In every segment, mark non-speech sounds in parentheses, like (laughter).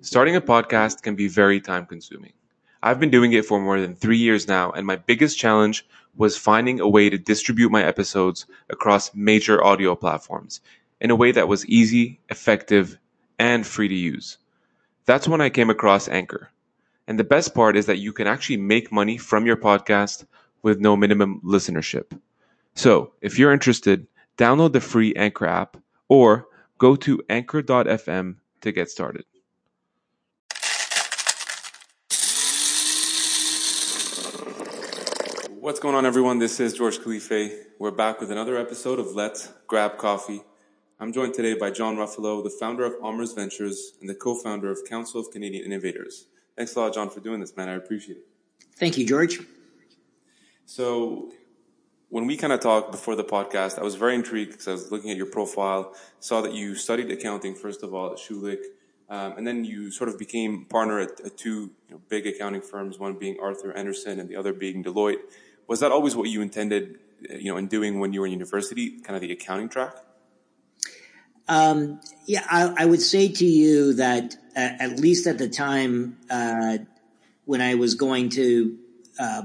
Starting a podcast can be very time consuming. I've been doing it for more than three years now, and my biggest challenge was finding a way to distribute my episodes across major audio platforms in a way that was easy, effective, and free to use. That's when I came across Anchor. And the best part is that you can actually make money from your podcast with no minimum listenership. So if you're interested, download the free Anchor app or go to anchor.fm to get started. What's going on, everyone? This is George Khalife. We're back with another episode of Let's Grab Coffee. I'm joined today by John Ruffolo, the founder of OMERS Ventures and the co-founder of Council of Canadian Innovators. Thanks a lot, John, for doing this, man. I appreciate it. Thank you, George. So, when we kind of talked before the podcast, I was very intrigued because I was looking at your profile, saw that you studied accounting first of all at Schulich, um, and then you sort of became partner at, at two you know, big accounting firms, one being Arthur Andersen and the other being Deloitte. Was that always what you intended, you know, in doing when you were in university, kind of the accounting track? Um, yeah, I, I, would say to you that uh, at least at the time uh, when I was going to uh,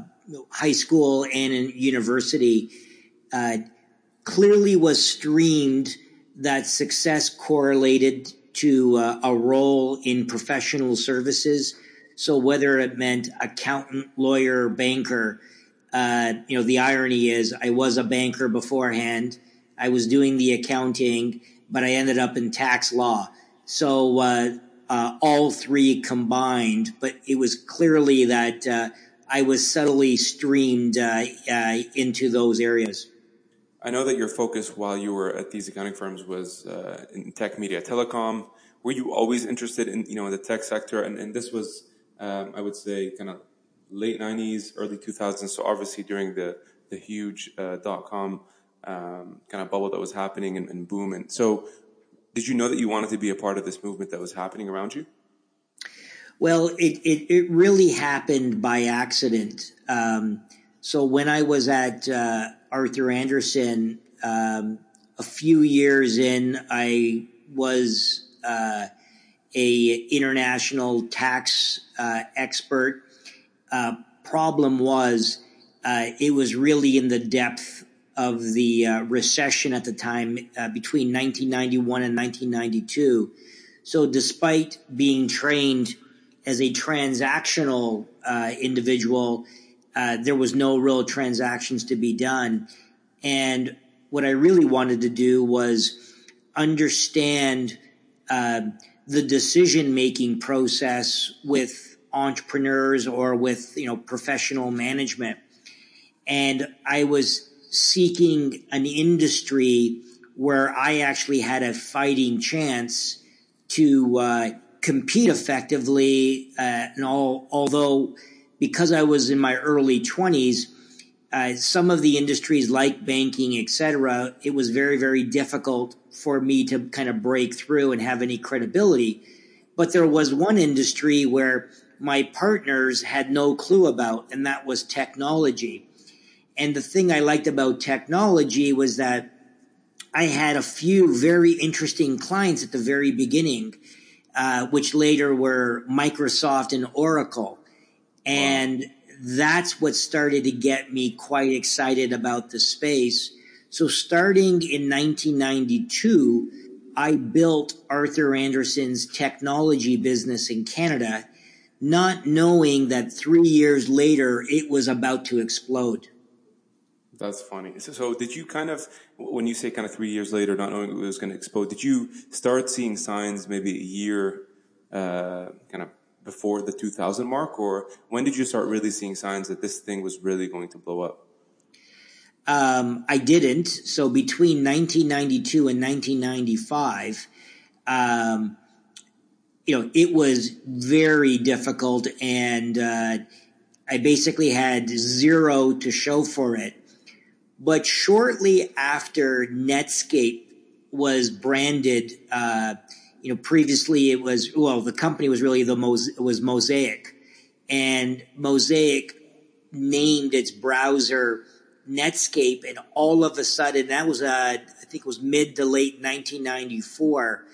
high school and in university, uh, clearly was streamed that success correlated to uh, a role in professional services. So whether it meant accountant, lawyer, banker, uh, you know, the irony is I was a banker beforehand. I was doing the accounting, but I ended up in tax law. So uh, uh, all three combined, but it was clearly that uh, I was subtly streamed uh, uh, into those areas. I know that your focus while you were at these accounting firms was in tech, media, telecom. Were you always interested in you know in the tech sector? And, and this was, um, I would say, kind of late 90s, early 2000s. So obviously during the, the huge uh, dot com um, kind of bubble that was happening and, and boom. And so did you know that you wanted to be a part of this movement that was happening around you? Well, it, it, it really happened by accident. Um, so when I was at uh, Arthur Andersen, um, a few years in, I was uh, a international tax uh, expert uh, problem was uh, it was really in the depth of the uh, recession at the time uh, between 1991 and 1992. So, despite being trained as a transactional uh, individual, there was no real transactions to be done. And what I really wanted to do was understand the decision making process with entrepreneurs or with you know professional management. And i was seeking an industry where i actually had a fighting chance to uh, compete effectively uh, and all, although because i was in my early 20s uh, some of the industries like banking etc it was very very difficult for me to kind of break through and have any credibility. But there was one industry where my partners had no clue about, and that was technology. And the thing I liked about technology was that I had a few very interesting clients at the very beginning, uh, which later were Microsoft and Oracle. And wow. that's what started to get me quite excited about the space. So starting in 1992, I built Arthur Andersen's technology business in Canada not knowing that three years later it was about to explode. That's funny. So, so, did you kind of, when you say kind of three years later, not knowing it was going to explode, did you start seeing signs maybe a year uh, kind of before the 2000 mark, or when did you start really seeing signs that this thing was really going to blow up? Um, I didn't. So between 1992 and 1995, um, you know, it was very difficult and, uh, I basically had zero to show for it. But shortly after Netscape was branded, uh, you know, previously it was, well, the company was really the Mos- was Mosaic and Mosaic named its browser Netscape. And all of a sudden that was, uh, I think it was mid to late 1994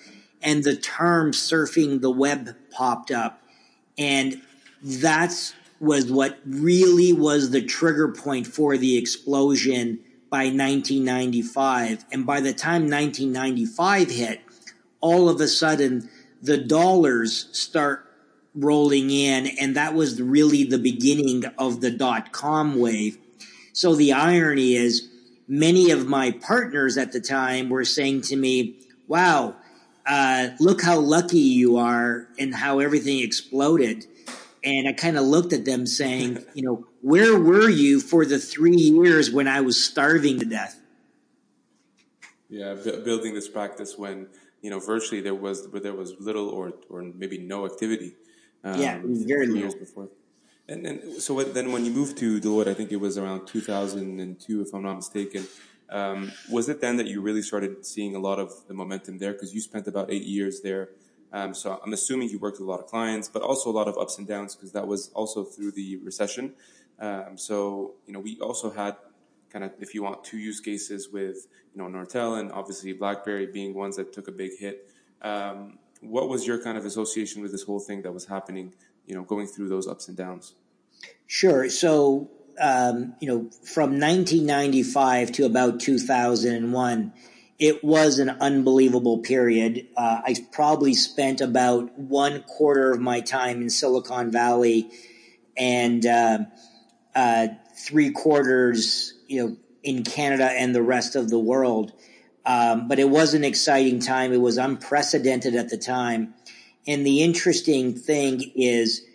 and the term surfing the web popped up. And that's was what really was the trigger point for the explosion by 1995. And by the time 1995 hit, all of a sudden the dollars start rolling in. And that was really the beginning of the dot com wave. So the irony is many of my partners at the time were saying to me, wow, uh, look how lucky you are and how everything exploded. And I kind of looked at them saying, (laughs) you know, where were you for the three years when I was starving to death? Yeah, building this practice when you know virtually there was there was little or or maybe no activity. Um, yeah, very little. years before. And, and so what, then when you moved to Deloitte, I think it was around 2002, if I'm not mistaken. Um, was it then that you really started seeing a lot of the momentum there? Because you spent about eight years there. Um, so I'm assuming you worked with a lot of clients, but also a lot of ups and downs because that was also through the recession. Um, so, you know, we also had kind of, if you want, two use cases with, you know, Nortel and obviously BlackBerry being ones that took a big hit. Um, what was your kind of association with this whole thing that was happening, you know, going through those ups and downs? Sure. So, um, you know, from 1995 to about 2001, it was an unbelievable period. Uh, I probably spent about one quarter of my time in Silicon Valley and uh, uh, three quarters, you know, in Canada and the rest of the world. Um, but it was an exciting time. It was unprecedented at the time. And the interesting thing is,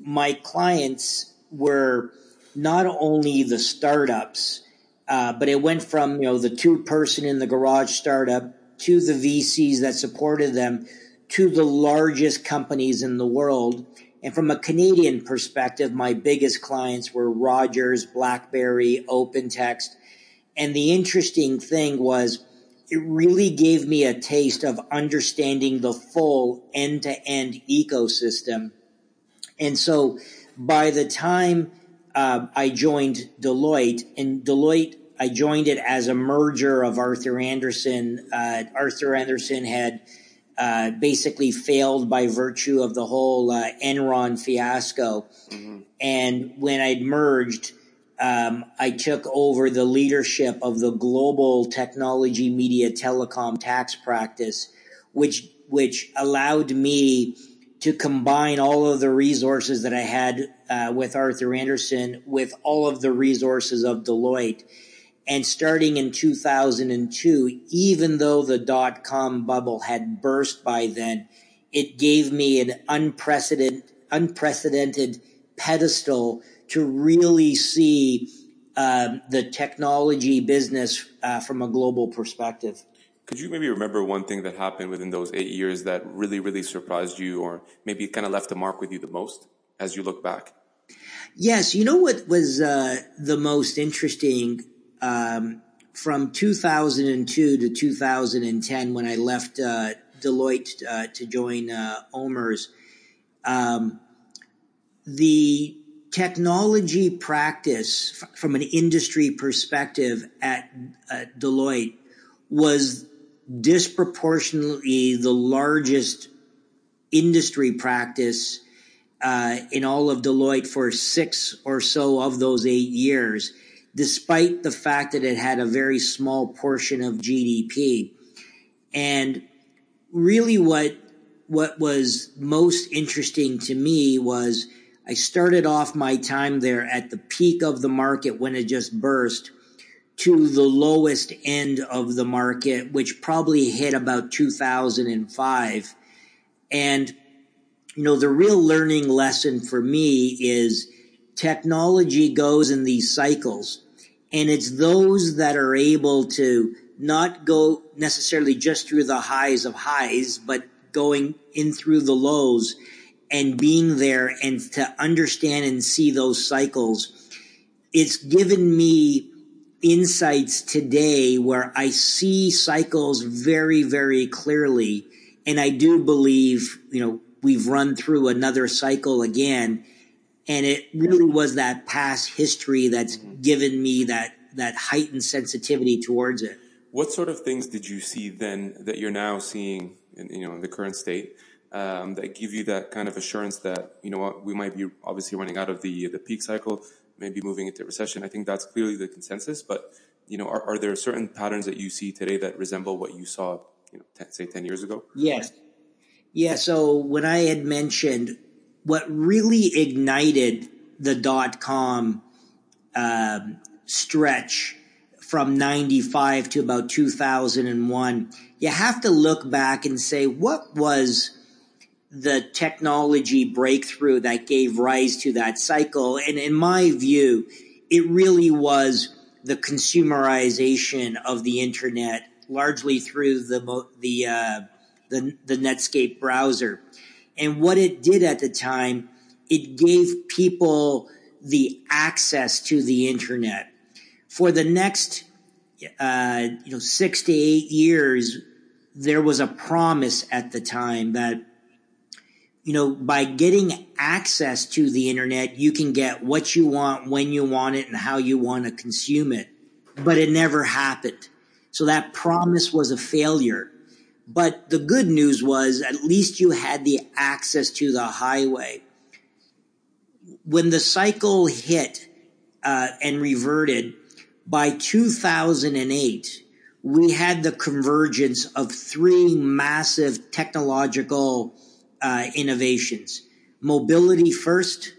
my clients were not only the startups, uh, but it went from you know the two person in the garage startup to the VCs that supported them to the largest companies in the world. And from a Canadian perspective, my biggest clients were Rogers, BlackBerry, OpenText. And the interesting thing was it really gave me a taste of understanding the full end to end ecosystem. And so by the time uh, I joined Deloitte, and Deloitte, I joined it as a merger of Arthur Andersen. Uh, Arthur Andersen had uh, basically failed by virtue of the whole uh, Enron fiasco. Mm-hmm. And when I'd merged, um, I took over the leadership of the global technology, media, telecom tax practice, which which allowed me to combine all of the resources that I had uh, with Arthur Andersen with all of the resources of Deloitte. And starting in 2002, even though the dot com bubble had burst by then, it gave me an unprecedented, unprecedented pedestal to really see um, the technology business uh, from a global perspective. Could you maybe remember one thing that happened within those eight years that really, really surprised you, or maybe kind of left a mark with you the most as you look back? Yes, you know what was uh, the most interesting um, from 2002 to 2010 when I left uh, Deloitte uh, to join uh, OMERS. Um, the technology practice f- from an industry perspective at Deloitte was disproportionately the largest industry practice uh, in all of Deloitte for six or so of those eight years, despite the fact that it had a very small portion of GDP. And really, what what was most interesting to me was I started off my time there at the peak of the market when it just burst to the lowest end of the market, which probably hit about 2005. And, you know, the real learning lesson for me is technology goes in these cycles. And it's those that are able to not go necessarily just through the highs of highs, but going in through the lows and being there and to understand and see those cycles. It's given me insights today where I see cycles very, very clearly. And I do believe, you know, we've run through another cycle again. And it really was that past history that's mm-hmm. given me that, that heightened sensitivity towards it. What sort of things did you see then that you're now seeing in, you know, in the current state. Um, that give you that kind of assurance that you know what we might be obviously running out of the the peak cycle, maybe moving into recession. I think that's clearly the consensus. But you know, are, are there certain patterns that you see today that resemble what you saw, you know, ten, say ten years ago? Yes. Yeah. So when I had mentioned what really ignited the dot com um, stretch from 95 to about 2001, you have to look back and say, what was the technology breakthrough that gave rise to that cycle? And in my view, it really was the consumerization of the internet, largely through the, the, uh, the, the Netscape browser. And what it did at the time, it gave people the access to the internet for the next uh, you know six to eight years, there was a promise at the time that you know by getting access to the internet, you can get what you want when you want it and how you want to consume it. But it never happened. So that promise was a failure. But the good news was at least you had the access to the highway. When the cycle hit uh, and reverted, by 2008, we had the convergence of three massive technological uh, innovations. Mobility first,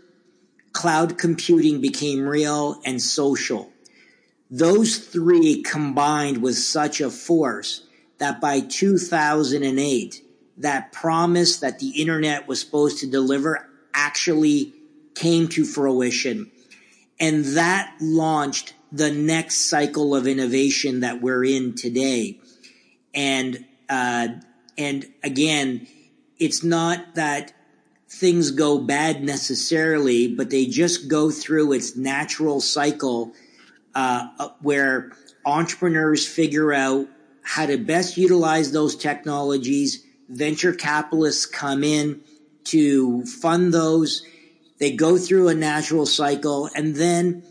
cloud computing became real, and social. Those three combined with such a force that by 2008, that promise that the internet was supposed to deliver actually came to fruition. And that launched the next cycle of innovation that we're in today. And, uh, and again, it's not that things go bad necessarily, but they just go through its natural cycle, uh, where entrepreneurs figure out how to best utilize those technologies. Venture capitalists come in to fund those. They go through a natural cycle and then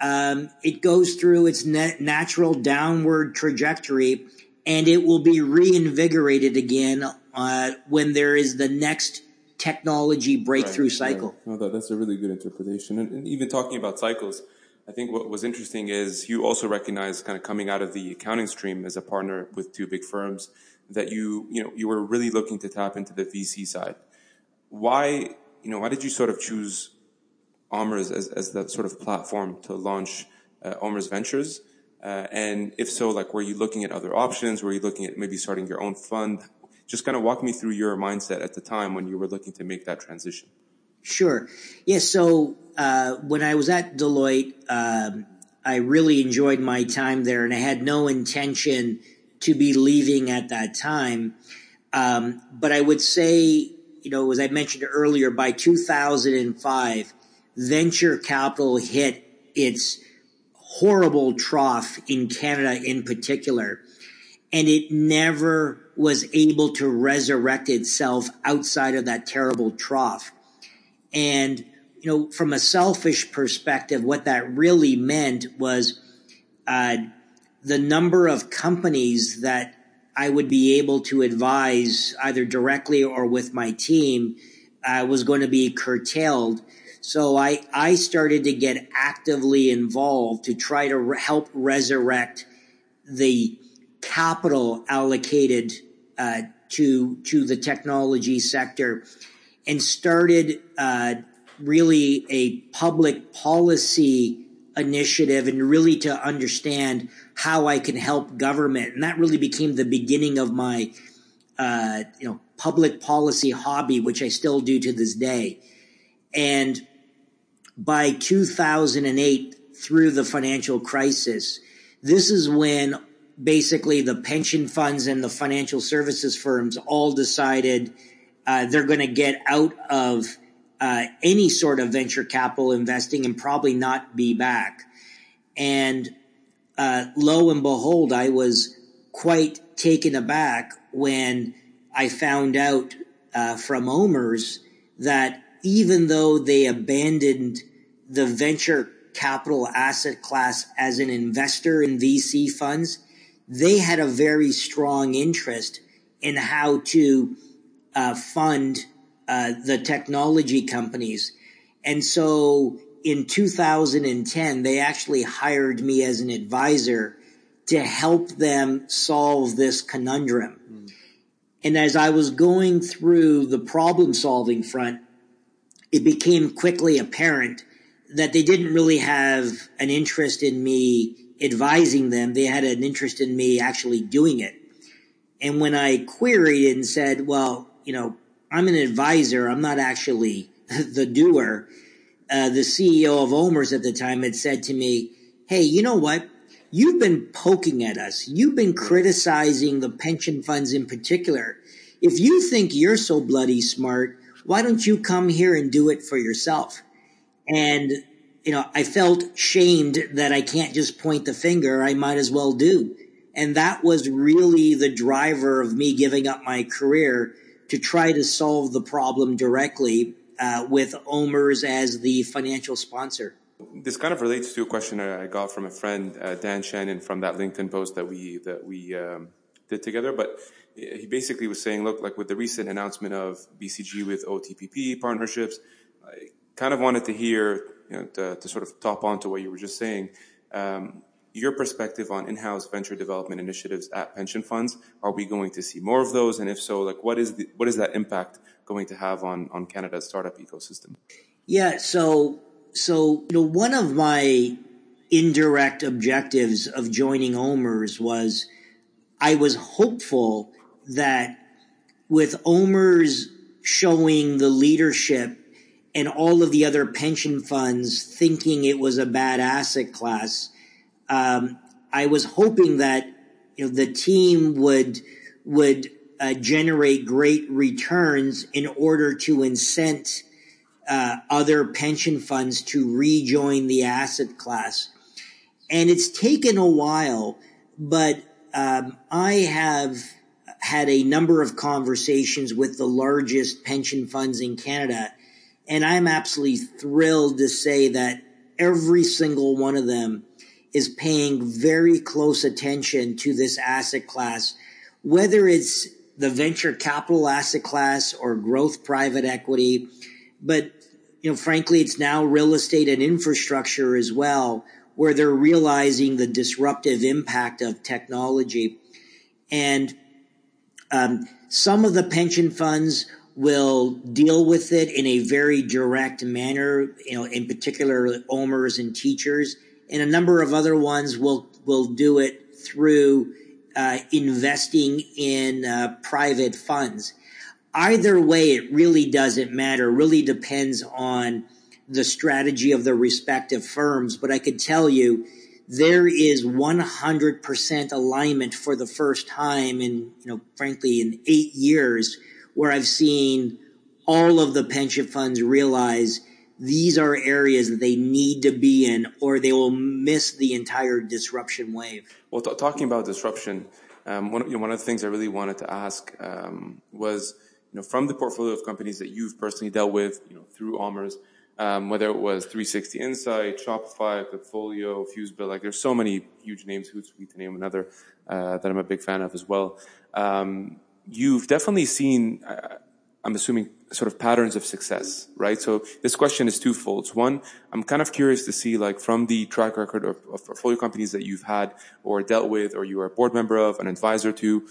um, it goes through its natural downward trajectory and it will be reinvigorated again uh, when there is the next technology breakthrough right, cycle. Right. That, that's a really good interpretation. And, and, even talking about cycles, I think what was interesting is you also recognize kind of coming out of the accounting stream as a partner with two big firms that you, you know, you were really looking to tap into the VC side. Why, you know, why did you sort of choose OMERS as, as the sort of platform to launch uh, OMERS Ventures? Uh, and if so, like, were you looking at other options? Were you looking at maybe starting your own fund? Just kind of walk me through your mindset at the time when you were looking to make that transition. Sure. Yeah. So uh, when I was at Deloitte, um, I really enjoyed my time there, and I had no intention to be leaving at that time. Um, but I would say, you know, as I mentioned earlier, by 2005, venture capital hit its horrible trough in Canada in particular. And it never was able to resurrect itself outside of that terrible trough. And, you know, from a selfish perspective, what that really meant was uh, the number of companies that I would be able to advise either directly or with my team uh, was going to be curtailed. So I, I started to get actively involved to try to re- help resurrect the capital allocated uh, to to the technology sector, and started uh, really a public policy initiative, and really to understand how I can help government, and that really became the beginning of my uh, you know public policy hobby, which I still do to this day, and by 2008 through the financial crisis. This is when basically the pension funds and the financial services firms all decided uh, they're going to get out of uh, any sort of venture capital investing and probably not be back. And uh, lo and behold, I was quite taken aback when I found out uh, from OMERS that even though they abandoned the venture capital asset class as an investor in VC funds, they had a very strong interest in how to uh, fund uh, the technology companies. And so in 2010, they actually hired me as an advisor to help them solve this conundrum. Mm. And as I was going through the problem solving front, it became quickly apparent that they didn't really have an interest in me advising them. They had an interest in me actually doing it. And when I queried and said, well, you know, I'm an advisor, I'm not actually (laughs) the doer, uh, the CEO of OMERS at the time had said to me, Hey, you know what? You've been poking at us. You've been criticizing the pension funds in particular. If you think you're so bloody smart, why don't you come here and do it for yourself? And, you know, I felt shamed that I can't just point the finger. I might as well do. And that was really the driver of me giving up my career to try to solve the problem directly uh, with OMERS as the financial sponsor. This kind of relates to a question I got from a friend, uh, Dan Shannon, from that LinkedIn post that we that we um, did together. But he basically was saying, look, like with the recent announcement of BCG with OTPP partnerships, I kind of wanted to hear, you know, to, to sort of top on to what you were just saying. Um, your perspective on in-house venture development initiatives at pension funds. Are we going to see more of those? And if so, like what is the, what is that impact going to have on, on Canada's startup ecosystem? Yeah. So, so, you know, one of my indirect objectives of joining OMERS was I was hopeful that with OMERS showing the leadership and all of the other pension funds thinking it was a bad asset class, um, I was hoping that you know the team would would uh, generate great returns in order to incent uh, other pension funds to rejoin the asset class. And it's taken a while, but um, I have had a number of conversations with the largest pension funds in Canada, and I'm absolutely thrilled to say that every single one of them is paying very close attention to this asset class, whether it's the venture capital asset class or growth private equity. But, you know, frankly, it's now real estate and infrastructure as well, where they're realizing the disruptive impact of technology. And um, some of the pension funds will deal with it in a very direct manner, you know, in particular, OMERS and teachers and a number of other ones will will do it through uh, investing in uh, private funds. Either way, it really doesn't matter. Really depends on the strategy of the respective firms. But I could tell you, there is 100% alignment for the first time in, you know, frankly, in eight years, where I've seen all of the pension funds realize these are areas that they need to be in or they will miss the entire disruption wave. Well, t- talking about disruption, um, one, you know, one of the things I really wanted to ask um, was, you know, from the portfolio of companies that you've personally dealt with, you know, through OMERS, um, whether it was 360 Insight, Shopify, Portfolio, Fusebill, like there's so many huge names, Hootsuite to name another, uh, that I'm a big fan of as well. Um, you've definitely seen, uh, I'm assuming sort of patterns of success, right? So this question is twofold. One, I'm kind of curious to see like from the track record of, of portfolio companies that you've had or dealt with or you are a board member of, an advisor to,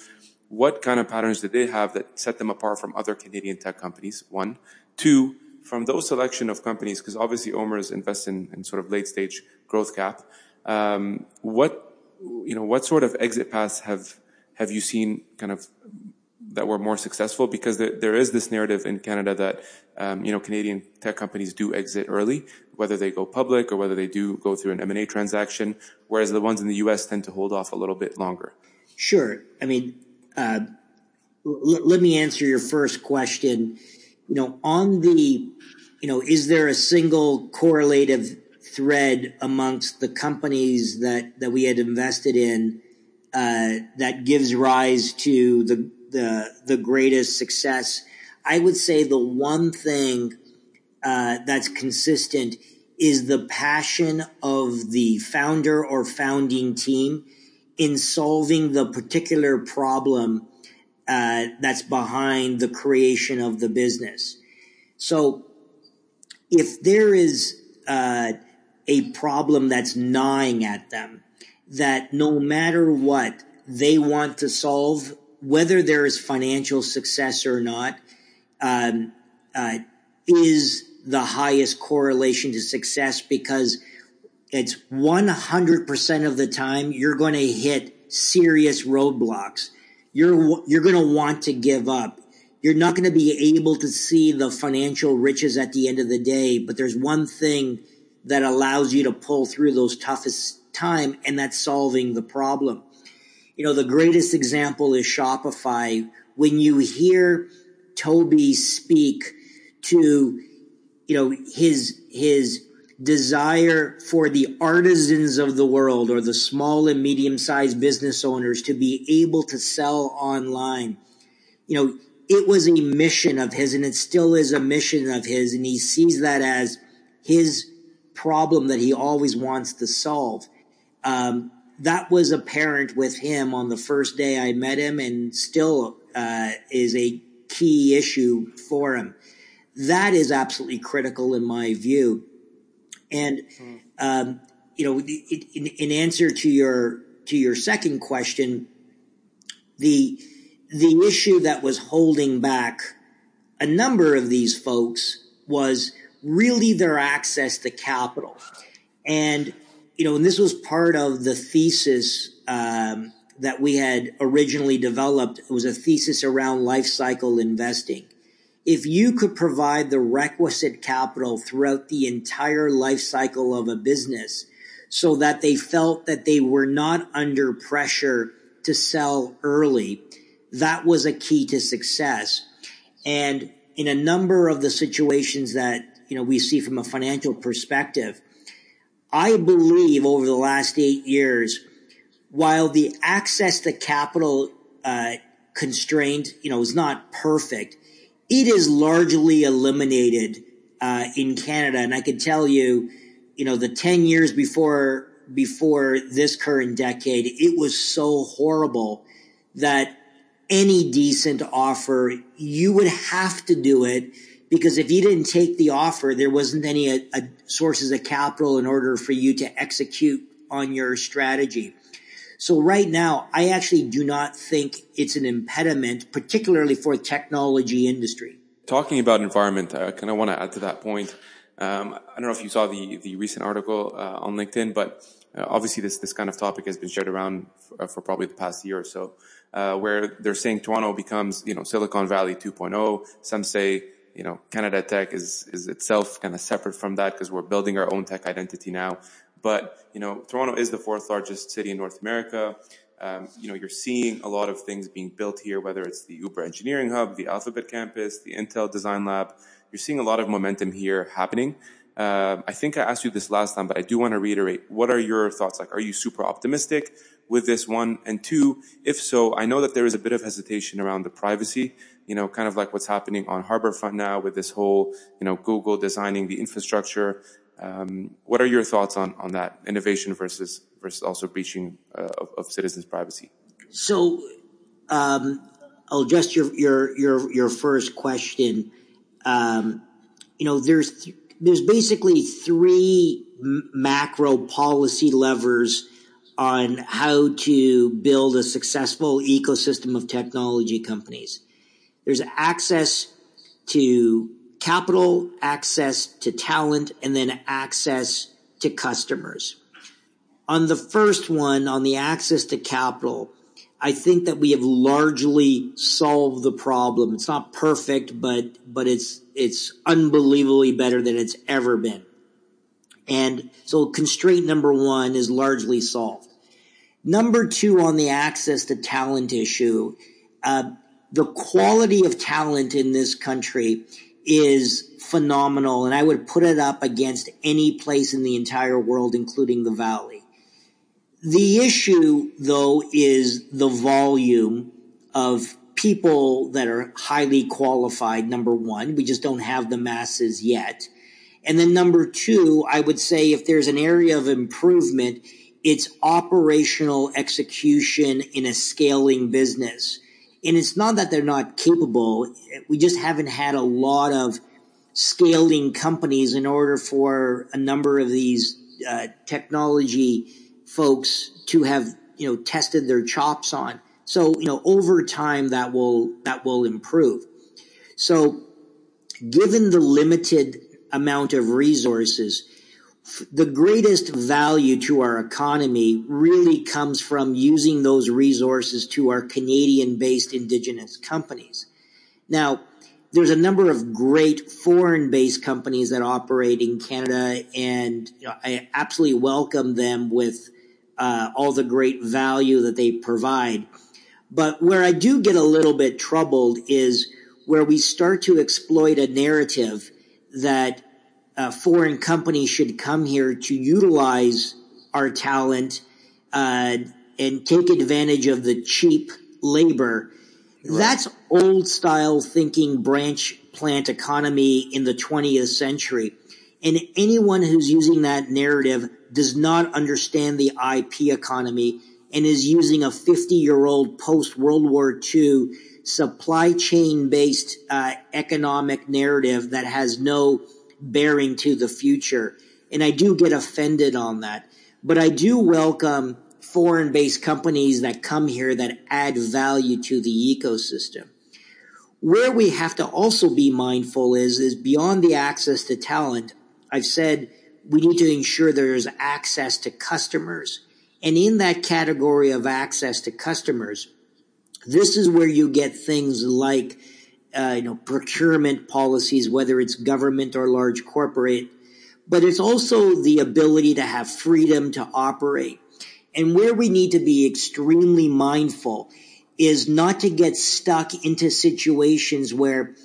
what kind of patterns did they have that set them apart from other Canadian tech companies? One. Two, from those selection of companies, because obviously OMERS invests in, in sort of late stage growth cap, um, what, you know, what sort of exit paths have, have you seen kind of that were more successful because there, there is this narrative in Canada that um, you know Canadian tech companies do exit early, whether they go public or whether they do go through an M and A transaction, whereas the ones in the U.S. tend to hold off a little bit longer. Sure. I mean, uh, l- let me answer your first question. You know, on the, you know, is there a single correlative thread amongst the companies that that we had invested in uh, that gives rise to the the the greatest success. I would say the one thing uh, that's consistent is the passion of the founder or founding team in solving the particular problem uh, that's behind the creation of the business. So if there is uh, a problem that's gnawing at them, that no matter what they want to solve, whether there is financial success or not, um, uh, is the highest correlation to success because it's 100% of the time you're going to hit serious roadblocks. You're, you're going to want to give up. You're not going to be able to see the financial riches at the end of the day, but there's one thing that allows you to pull through those toughest time, and that's solving the problem. You know, the greatest example is Shopify. When you hear Toby speak to, you know, his, his desire for the artisans of the world or the small and medium sized business owners to be able to sell online, you know, it was a mission of his and it still is a mission of his. And he sees that as his problem that he always wants to solve. Um, that was apparent with him on the first day I met him and still uh, is a key issue for him. That is absolutely critical in my view. And, um, you know, in, in answer to your, to your second question, the, the issue that was holding back a number of these folks was really their access to capital. And, you know, and this was part of the thesis um, that we had originally developed. It was a thesis around life cycle investing. If you could provide the requisite capital throughout the entire life cycle of a business so that they felt that they were not under pressure to sell early, that was a key to success. And in a number of the situations that you know, we see from a financial perspective. I believe over the last eight years, while the access to capital uh, constraint, you know, is not perfect, it is largely eliminated uh, in Canada. And I can tell you, you know, the ten years before before this current decade, it was so horrible that any decent offer, you would have to do it because if you didn't take the offer, there wasn't any uh, uh, sources of capital in order for you to execute on your strategy. So right now, I actually do not think it's an impediment, particularly for technology industry. Talking about environment, I kind of want to add to that point. Um, I don't know if you saw the the recent article uh, on LinkedIn, but uh, obviously this this kind of topic has been shared around for, uh, for probably the past year or so, uh, where they're saying Toronto becomes you know Silicon Valley 2.0. Some say you know, Canada Tech is, is itself kind of separate from that because we're building our own tech identity now. But, you know, Toronto is the fourth largest city in North America. Um, you know, you're seeing a lot of things being built here, whether it's the Uber Engineering Hub, the Alphabet Campus, the Intel Design Lab. You're seeing a lot of momentum here happening. Uh, I think I asked you this last time, but I do want to reiterate. What are your thoughts? Like, are you super optimistic with this one? And two, if so, I know that there is a bit of hesitation around the privacy you know, kind of like what's happening on Harborfront now with this whole, you know, Google designing the infrastructure. Um, what are your thoughts on, on that innovation versus versus also breaching uh, of, of, citizens' privacy? So, um, I'll address your your your your first question. Um, you know, there's th- there's basically three m- macro policy levers on how to build a successful ecosystem of technology companies. There's access to capital, access to talent, and then access to customers. On the first one, on the access to capital, I think that we have largely solved the problem. It's not perfect, but but it's it's unbelievably better than it's ever been. And so constraint number one is largely solved. Number two on the access to talent issue, uh, the quality of talent in this country is phenomenal, and I would put it up against any place in the entire world, including the Valley. The issue, though, is the volume of people that are highly qualified, number one. We just don't have the masses yet. And then number two, I would say if there's an area of improvement, it's operational execution in a scaling business And it's not that they're not capable. We just haven't had a lot of scaling companies in order for a number of these uh, technology folks to have you know tested their chops on. So you know over time that will that will improve. So given the limited amount of resources, the greatest value to our economy really comes from using those resources to our Canadian based Indigenous companies. Now, there's a number of great foreign based companies that operate in Canada, and you know, I absolutely welcome them with uh, all the great value that they provide. But where I do get a little bit troubled is where we start to exploit a narrative that uh, foreign companies should come here to utilize our talent uh, and take advantage of the cheap labor. Right. That's old style thinking branch plant economy in the 20th century. And anyone who's using that narrative does not understand the IP economy and is using a 50 year old post World War II supply chain based uh, economic narrative that has no bearing to the future. And I do get offended on that. But I do welcome foreign based companies that come here that add value to the ecosystem. Where we have to also be mindful is, is beyond the access to talent. I've said we need to ensure there's access to customers. And in that category of access to customers, this is where you get things like uh, you know, procurement policies, whether it's government or large corporate, but it's also the ability to have freedom to operate. And where we need to be extremely mindful is not to get stuck into situations where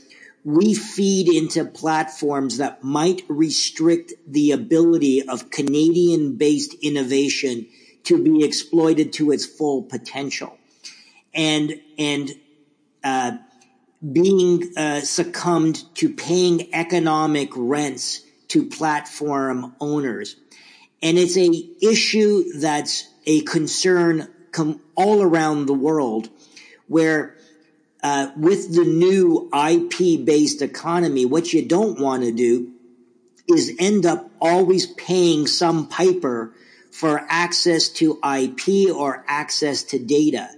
we feed into platforms that might restrict the ability of Canadian based innovation to be exploited to its full potential. And, and, uh, being uh, succumbed to paying economic rents to platform owners. And it's a issue that's a concern com- all around the world where uh, with the new IP based economy, what you don't want to do is end up always paying some piper for access to IP or access to data.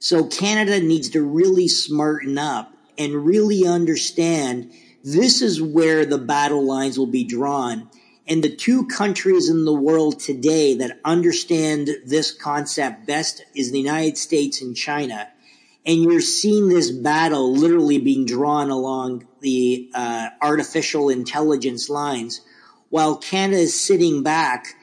So Canada needs to really smarten up and really understand this is where the battle lines will be drawn. And the two countries in the world today that understand this concept best is the United States and China. And you're seeing this battle literally being drawn along the uh, artificial intelligence lines, while Canada is sitting back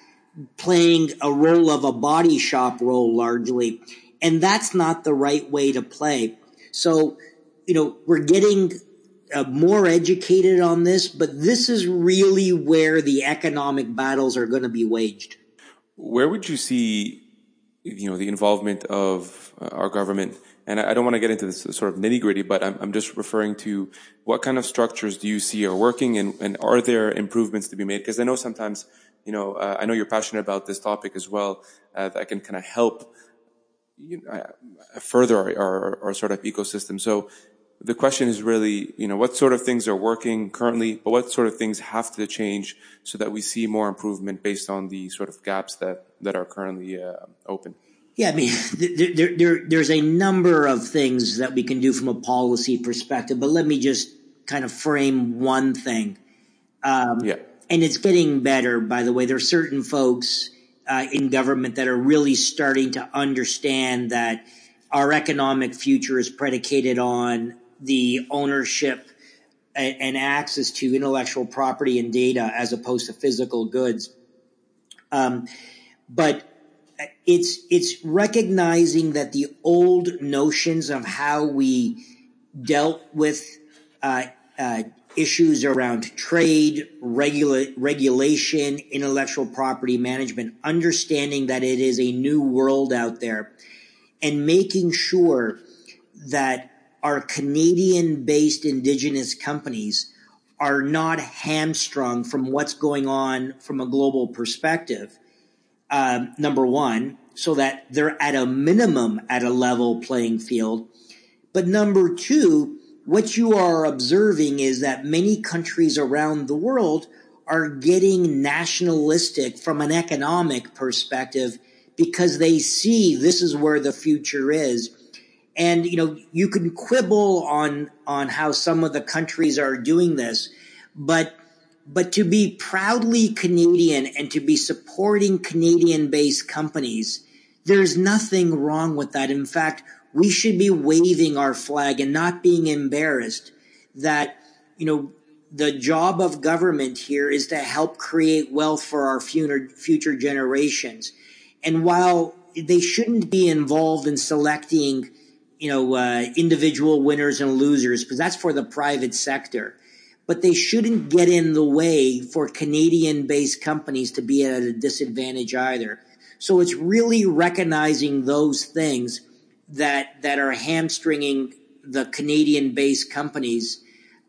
playing a role of a body shop role largely. And that's not the right way to play. So you know, we're getting uh, more educated on this, but this is really where the economic battles are going to be waged. Where would you see, you know, the involvement of uh, our government? And I, don't want to get into this sort of nitty gritty, but I'm, I'm, just referring to what kind of structures do you see are working, and, and are there improvements to be made? Because I know sometimes, you know, uh, I know you're passionate about this topic as well. Uh, that can kind of help you know, uh, further our, our, our startup ecosystem. So the question is really, you know, what sort of things are working currently, but what sort of things have to change so that we see more improvement based on the sort of gaps that, that are currently uh, open? Yeah, I mean, there, there, there's a number of things that we can do from a policy perspective, but let me just kind of frame one thing. Um, yeah. And it's getting better, by the way. There are certain folks uh, in government that are really starting to understand that our economic future is predicated on the ownership and, and access to intellectual property and data as opposed to physical goods. Um, but it's it's recognizing that the old notions of how we dealt with uh, uh, issues around trade, regula- regulation, intellectual property management, understanding that it is a new world out there, and making sure that our Canadian based Indigenous companies are not hamstrung from what's going on from a global perspective. Um, number one, so that they're at a minimum at a level playing field. But number two, what you are observing is that many countries around the world are getting nationalistic from an economic perspective because they see this is where the future is. And you know, you can quibble on on how some of the countries are doing this, but but to be proudly Canadian and to be supporting Canadian based companies, there's nothing wrong with that. In fact, we should be waving our flag and not being embarrassed that, you know, the job of government here is to help create wealth for our future generations. And while they shouldn't be involved in selecting, you know, uh, individual winners and losers, because that's for the private sector but they shouldn't get in the way for Canadian based companies to be at a disadvantage either. So it's really recognizing those things that that are hamstringing the Canadian based companies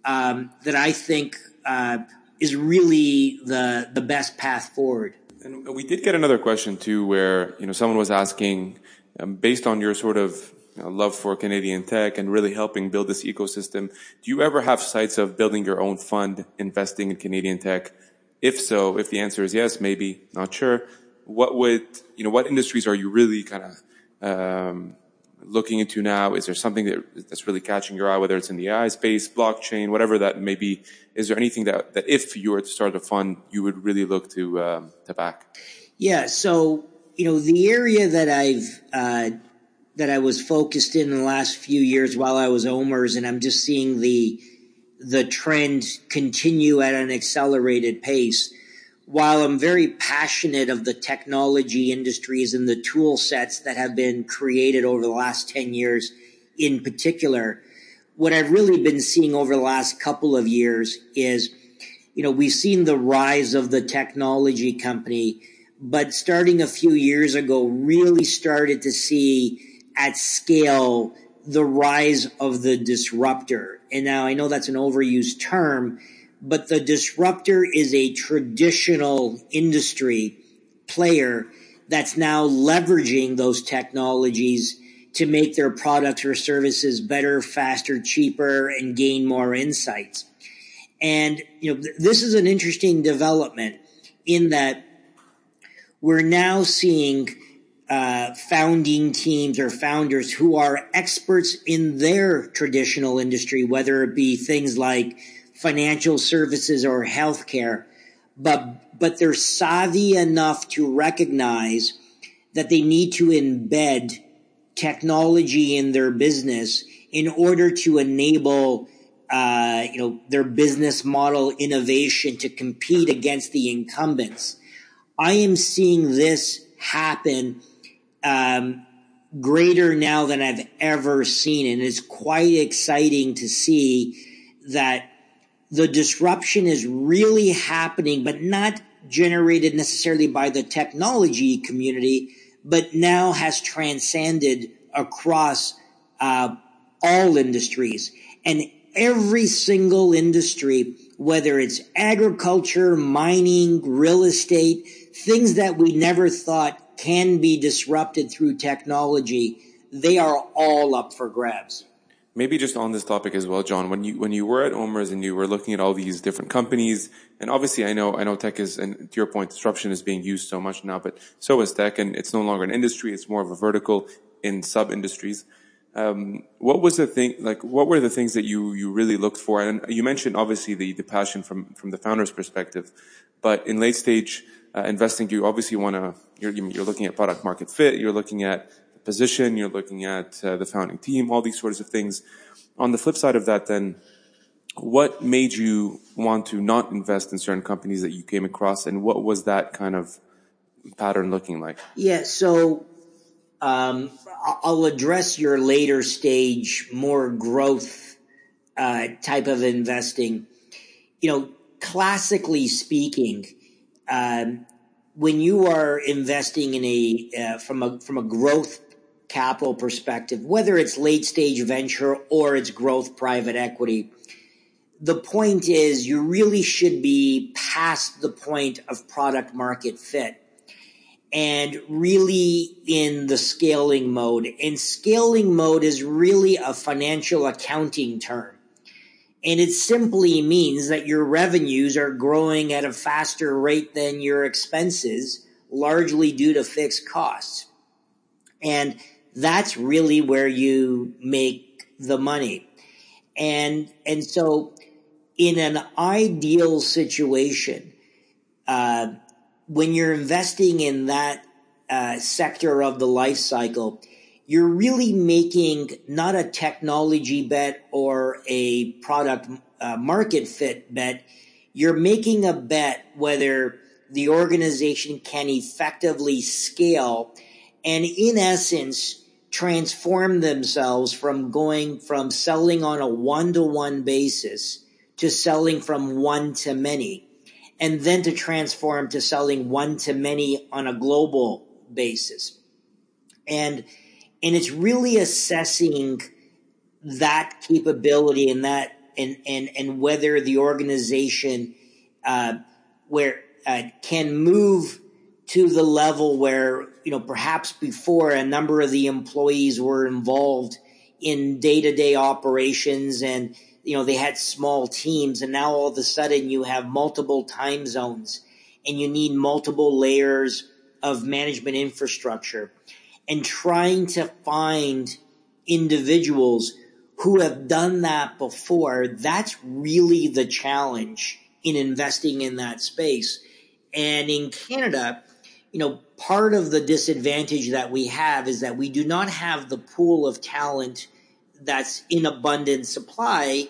um, that I think uh, is really the the best path forward. And we did get another question too, where you know someone was asking, um, based on your sort of love for Canadian tech and really helping build this ecosystem. Do you ever have sights of building your own fund, investing in Canadian tech? If so, if the answer is yes, maybe not sure. What would you know? What industries are you really kind of um, looking into now? Is there something that that's really catching your eye? Whether it's in the AI space, blockchain, whatever that may be. Is there anything that that if you were to start a fund, you would really look to um, to back? Yeah. So you know the area that I've uh, that I was focused in, the last few years while I was OMERS, and I'm just seeing the the trend continue at an accelerated pace. While I'm very passionate of the technology industries and the tool sets that have been created over the last 10 years in particular, what I've really been seeing over the last couple of years is, you know, we've seen the rise of the technology company, but starting a few years ago, really started to see at scale the rise of the disruptor. And now I know that's an overused term, but the disruptor is a traditional industry player that's now leveraging those technologies to make their products or services better, faster, cheaper, and gain more insights. And, you know, th- this is an interesting development in that we're now seeing uh, founding teams or founders who are experts in their traditional industry, whether it be things like financial services or healthcare, but but they're savvy enough to recognize that they need to embed technology in their business in order to enable uh, you know their business model innovation to compete against the incumbents. I am seeing this happen um, greater now than I've ever seen. And it's quite exciting to see that the disruption is really happening, but not generated necessarily by the technology community, but now has transcended across uh, all industries. And every single industry, whether it's agriculture, mining, real estate, things that we never thought can be disrupted through technology, they are all up for grabs. Maybe just on this topic as well, John. When you when you were at OMERS and you were looking at all these different companies, and obviously I know I know tech is, and to your point, disruption is being used so much now, but so is tech, and it's no longer an industry; it's more of a vertical in sub industries. Um, what was the thing like? What were the things that you you really looked for? And you mentioned obviously the the passion from from the founder's perspective, but in late stage investing, you obviously want to, you're, you're looking at product market fit, you're looking at position, you're looking at uh, the founding team, all these sorts of things. On the flip side of that, then, what made you want to not invest in certain companies that you came across, and what was that kind of pattern looking like? Yeah, so um, I'll address your later stage, more growth uh, type of investing. You know, classically speaking, um, when you are investing in a uh, from a from a growth capital perspective, whether it's late stage venture or it's growth private equity, the point is you really should be past the point of product market fit. and really in the scaling mode. And scaling mode is really a financial accounting term. And it simply means that your revenues are growing at a faster rate than your expenses, largely due to fixed costs. And that's really where you make the money. And, and so in an ideal situation, uh, when you're investing in that uh, sector of the life cycle, you're really making not a technology bet or a product uh, market fit bet. You're making a bet whether the organization can effectively scale and, in essence, transform themselves from going from selling on a one to one basis to selling from one to many and then to transform to selling one to many on a global basis. And, and it's really assessing that capability and that, and, and, and whether the organization, uh, where, uh, can move to the level where, you know, perhaps before a number of the employees were involved in day to day operations and, you know, they had small teams and now all of a sudden you have multiple time zones and you need multiple layers of management infrastructure and trying to find individuals who have done that before. That's really the challenge in investing in that space. And in Canada, you know, part of the disadvantage that we have is that we do not have the pool of talent that's in abundant supply,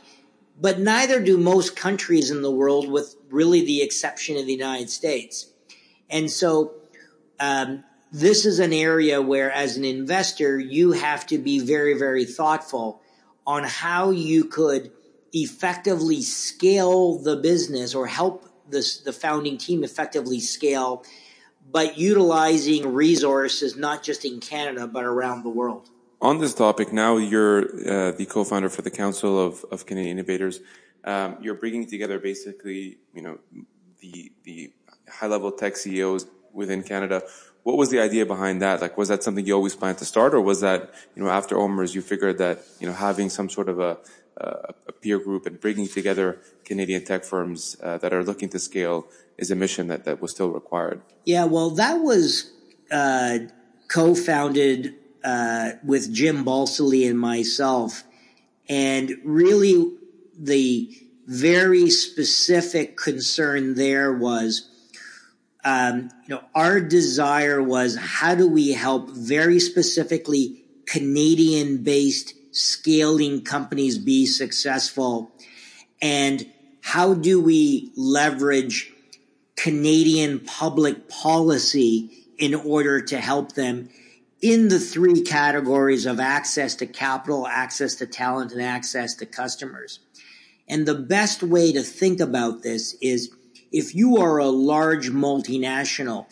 but neither do most countries in the world, with really the exception of the United States. And so, um, this is an area where, as an investor, you have to be very, very thoughtful on how you could effectively scale the business or help this, the founding team effectively scale, but utilizing resources not just in Canada, but around the world on this topic, now you're uh, the co-founder for the Council of, of Canadian Innovators. Um, you're bringing together basically, you know, the the high-level tech CEOs within Canada. What was the idea behind that? Like, was that something you always planned to start, or was that, you know, after OMERS, you figured that, you know, having some sort of a, a, peer group and bringing together Canadian tech firms uh, that are looking to scale is a mission that, that was still required? Yeah, well, that was uh, co-founded uh, with Jim Balsillie and myself. And really, the very specific concern there was, um, you know, our desire was how do we help very specifically Canadian based scaling companies be successful? And how do we leverage Canadian public policy in order to help them? in the three categories of access to capital, access to talent, and access to customers. And the best way to think about this is if you are a large multinational,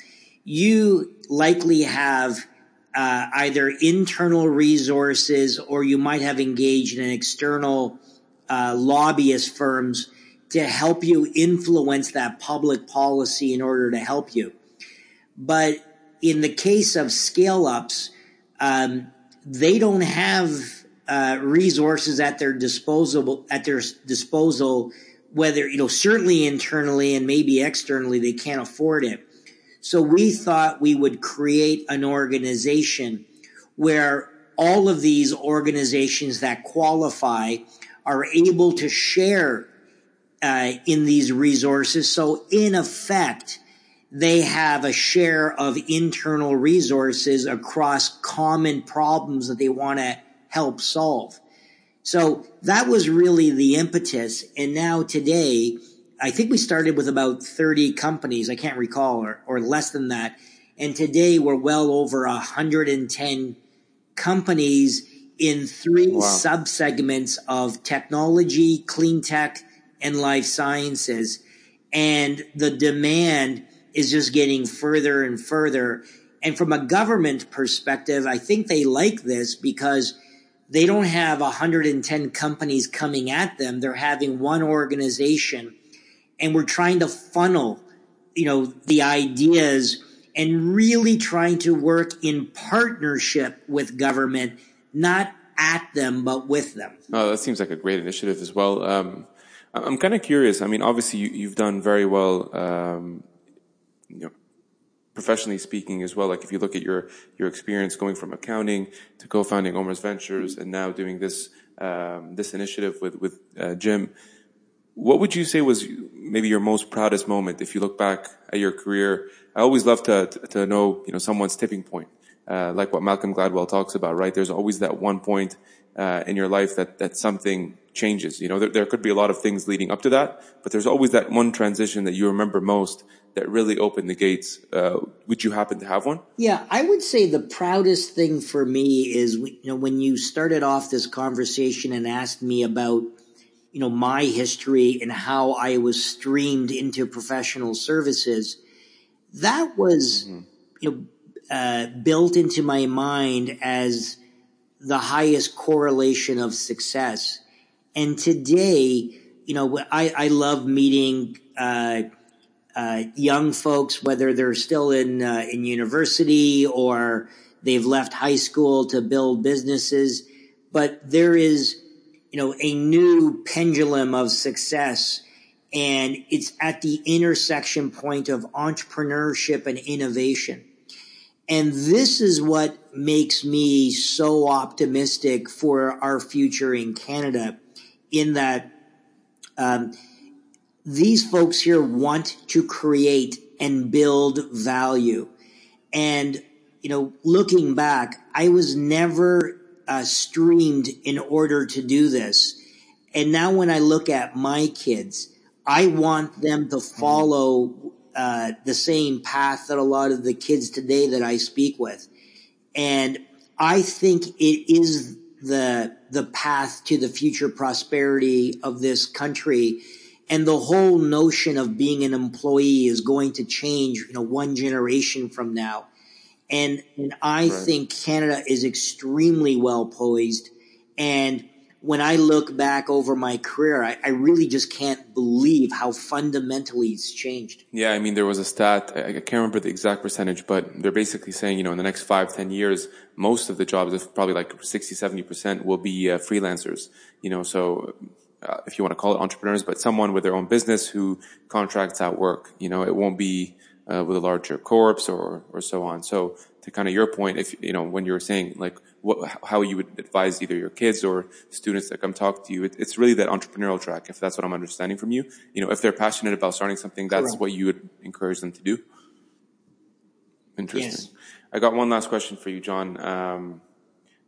you likely have uh, either internal resources or you might have engaged in external uh, lobbyist firms to help you influence that public policy in order to help you. But in the case of scale ups, um, they don't have uh, resources at their disposal at their disposal. Whether you know, certainly internally and maybe externally, they can't afford it. So we thought we would create an organization where all of these organizations that qualify are able to share uh, in these resources. So in effect, they have a share of internal resources across common problems that they want to help solve. So that was really the impetus. And now today, I think we started with about 30 companies. I can't recall or, or less than that. And today we're well over 110 companies in three wow. subsegments of technology, clean tech, and life sciences. And the demand is just getting further and further. And from a government perspective, I think they like this because they don't have 110 companies coming at them. They're having one organization and we're trying to funnel, you know, the ideas and really trying to work in partnership with government, not at them, but with them. Oh, that seems like a great initiative as well. Um, I'm kind of curious. I mean, obviously, you, have done very well, um, you know, professionally speaking as well. Like if you look at your your experience going from accounting to co-founding OMERS Ventures and now doing this um, this initiative with with uh, Jim, what would you say was maybe your most proudest moment if you look back at your career? I always love to to know you know someone's tipping point, uh, like what Malcolm Gladwell talks about. Right? There's always that one point uh, in your life that that something changes. You know, there, there could be a lot of things leading up to that, but there's always that one transition that you remember most that really opened the gates. Uh, would you happen to have one? Yeah, I would say the proudest thing for me is you know when you started off this conversation and asked me about you know, my history and how I was streamed into professional services, that was, mm-hmm. you know, uh, built into my mind as the highest correlation of success. And today, you know, I, I love meeting, uh, uh, young folks, whether they're still in, uh, in university or they've left high school to build businesses. But there is, you know, a new pendulum of success. And it's at the intersection point of entrepreneurship and innovation. And this is what makes me so optimistic for our future in Canada in that um, these folks here want to create and build value. And, you know, looking back, I was never uh, streamed in order to do this. And now when I look at my kids, I want them to follow uh, the same path that a lot of the kids today that I speak with. And I think it is the the path to the future prosperity of this country. And the whole notion of being an employee is going to change, you know, one generation from now. And, and I right. think Canada is extremely well poised. And when I look back over my career, I, I, really just can't believe how fundamentally it's changed. Yeah, I mean, there was a stat, I, can't remember the exact percentage, but they're basically saying, you know, in the next five, ten years, most of the jobs, probably like 60, 70% will be uh, freelancers, you know, so uh, if you want to call it entrepreneurs, but someone with their own business who contracts out work, you know, it won't be uh, with a larger corpse or or so on. So to kind of your point, if you know when you were saying like what, how you would advise either your kids or students that come talk to you, it, it's really that entrepreneurial track. If that's what I'm understanding from you, you know, if they're passionate about starting something, that's Correct. what you would encourage them to do. Interesting. Yes. I got one last question for you, John. Um,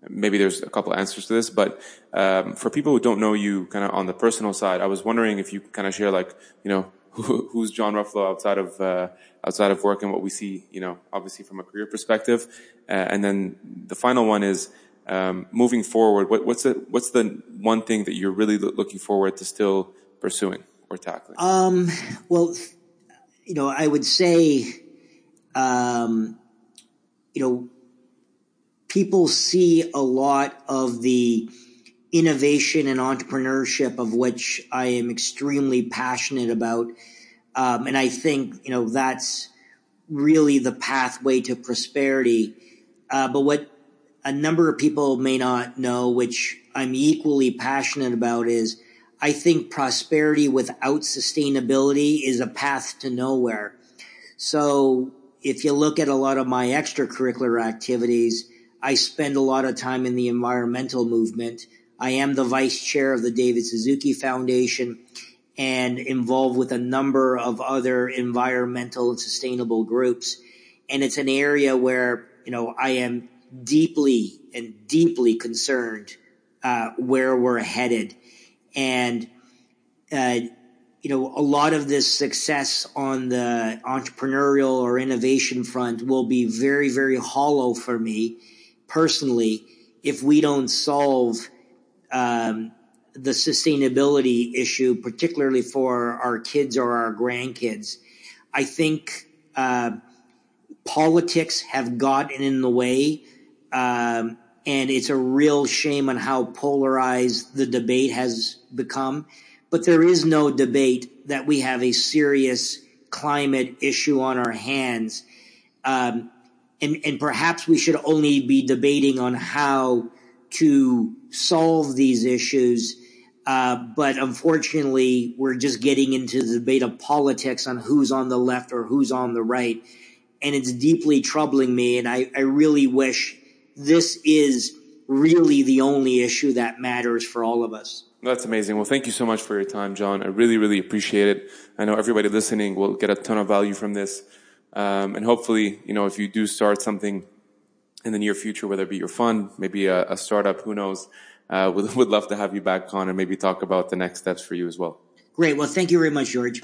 maybe there's a couple answers to this, but um, for people who don't know you kind of on the personal side, I was wondering if you kind of share like, you know, (laughs) who, who's John Ruffolo outside of uh, outside of work and what we see, you know, obviously from a career perspective. Uh, and then the final one is um, moving forward. What, what's the what's the one thing that you're really lo- looking forward to still pursuing or tackling? Um, well, you know, I would say, um, you know, people see a lot of the innovation and entrepreneurship of which I am extremely passionate about. Um, and I think, you know, that's really the pathway to prosperity. Uh, but what a number of people may not know, which I'm equally passionate about, is I think prosperity without sustainability is a path to nowhere. So if you look at a lot of my extracurricular activities, I spend a lot of time in the environmental movement. I am the vice chair of the David Suzuki Foundation and involved with a number of other environmental and sustainable groups. And it's an area where, you know, I am deeply and deeply concerned uh, where we're headed. And, uh, you know, a lot of this success on the entrepreneurial or innovation front will be very, very hollow for me personally if we don't solve um, the sustainability issue, particularly for our kids or our grandkids. I think uh, politics have gotten in the way, um, and it's a real shame on how polarized the debate has become. But there is no debate that we have a serious climate issue on our hands. Um, and, and perhaps we should only be debating on how to solve these issues. Uh, but unfortunately, we're just getting into the debate of politics on who's on the left or who's on the right. And it's deeply troubling me. And I, I really wish this is really the only issue that matters for all of us. That's amazing. Well, thank you so much for your time, John. I really, really appreciate it. I know everybody listening will get a ton of value from this. Um, and hopefully, you know, if you do start something in the near future, whether it be your fund, maybe a, a startup, who knows, uh, would, (laughs) would love to have you back on and maybe talk about the next steps for you as well. Great. Well, thank you very much, George.